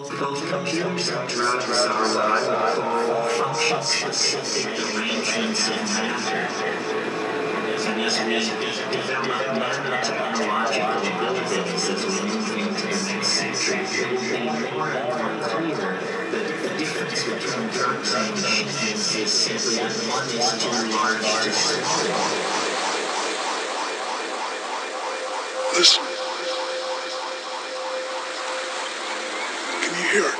Both, both computers and drugs are call function-specific arrangements in matter. And as we develop nanotechnological abilities as we move into the next century, it will be more and more clear that the difference between drugs and machines is simply that one is too large to swallow. Listen. Can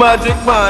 magic man.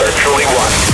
Are truly one.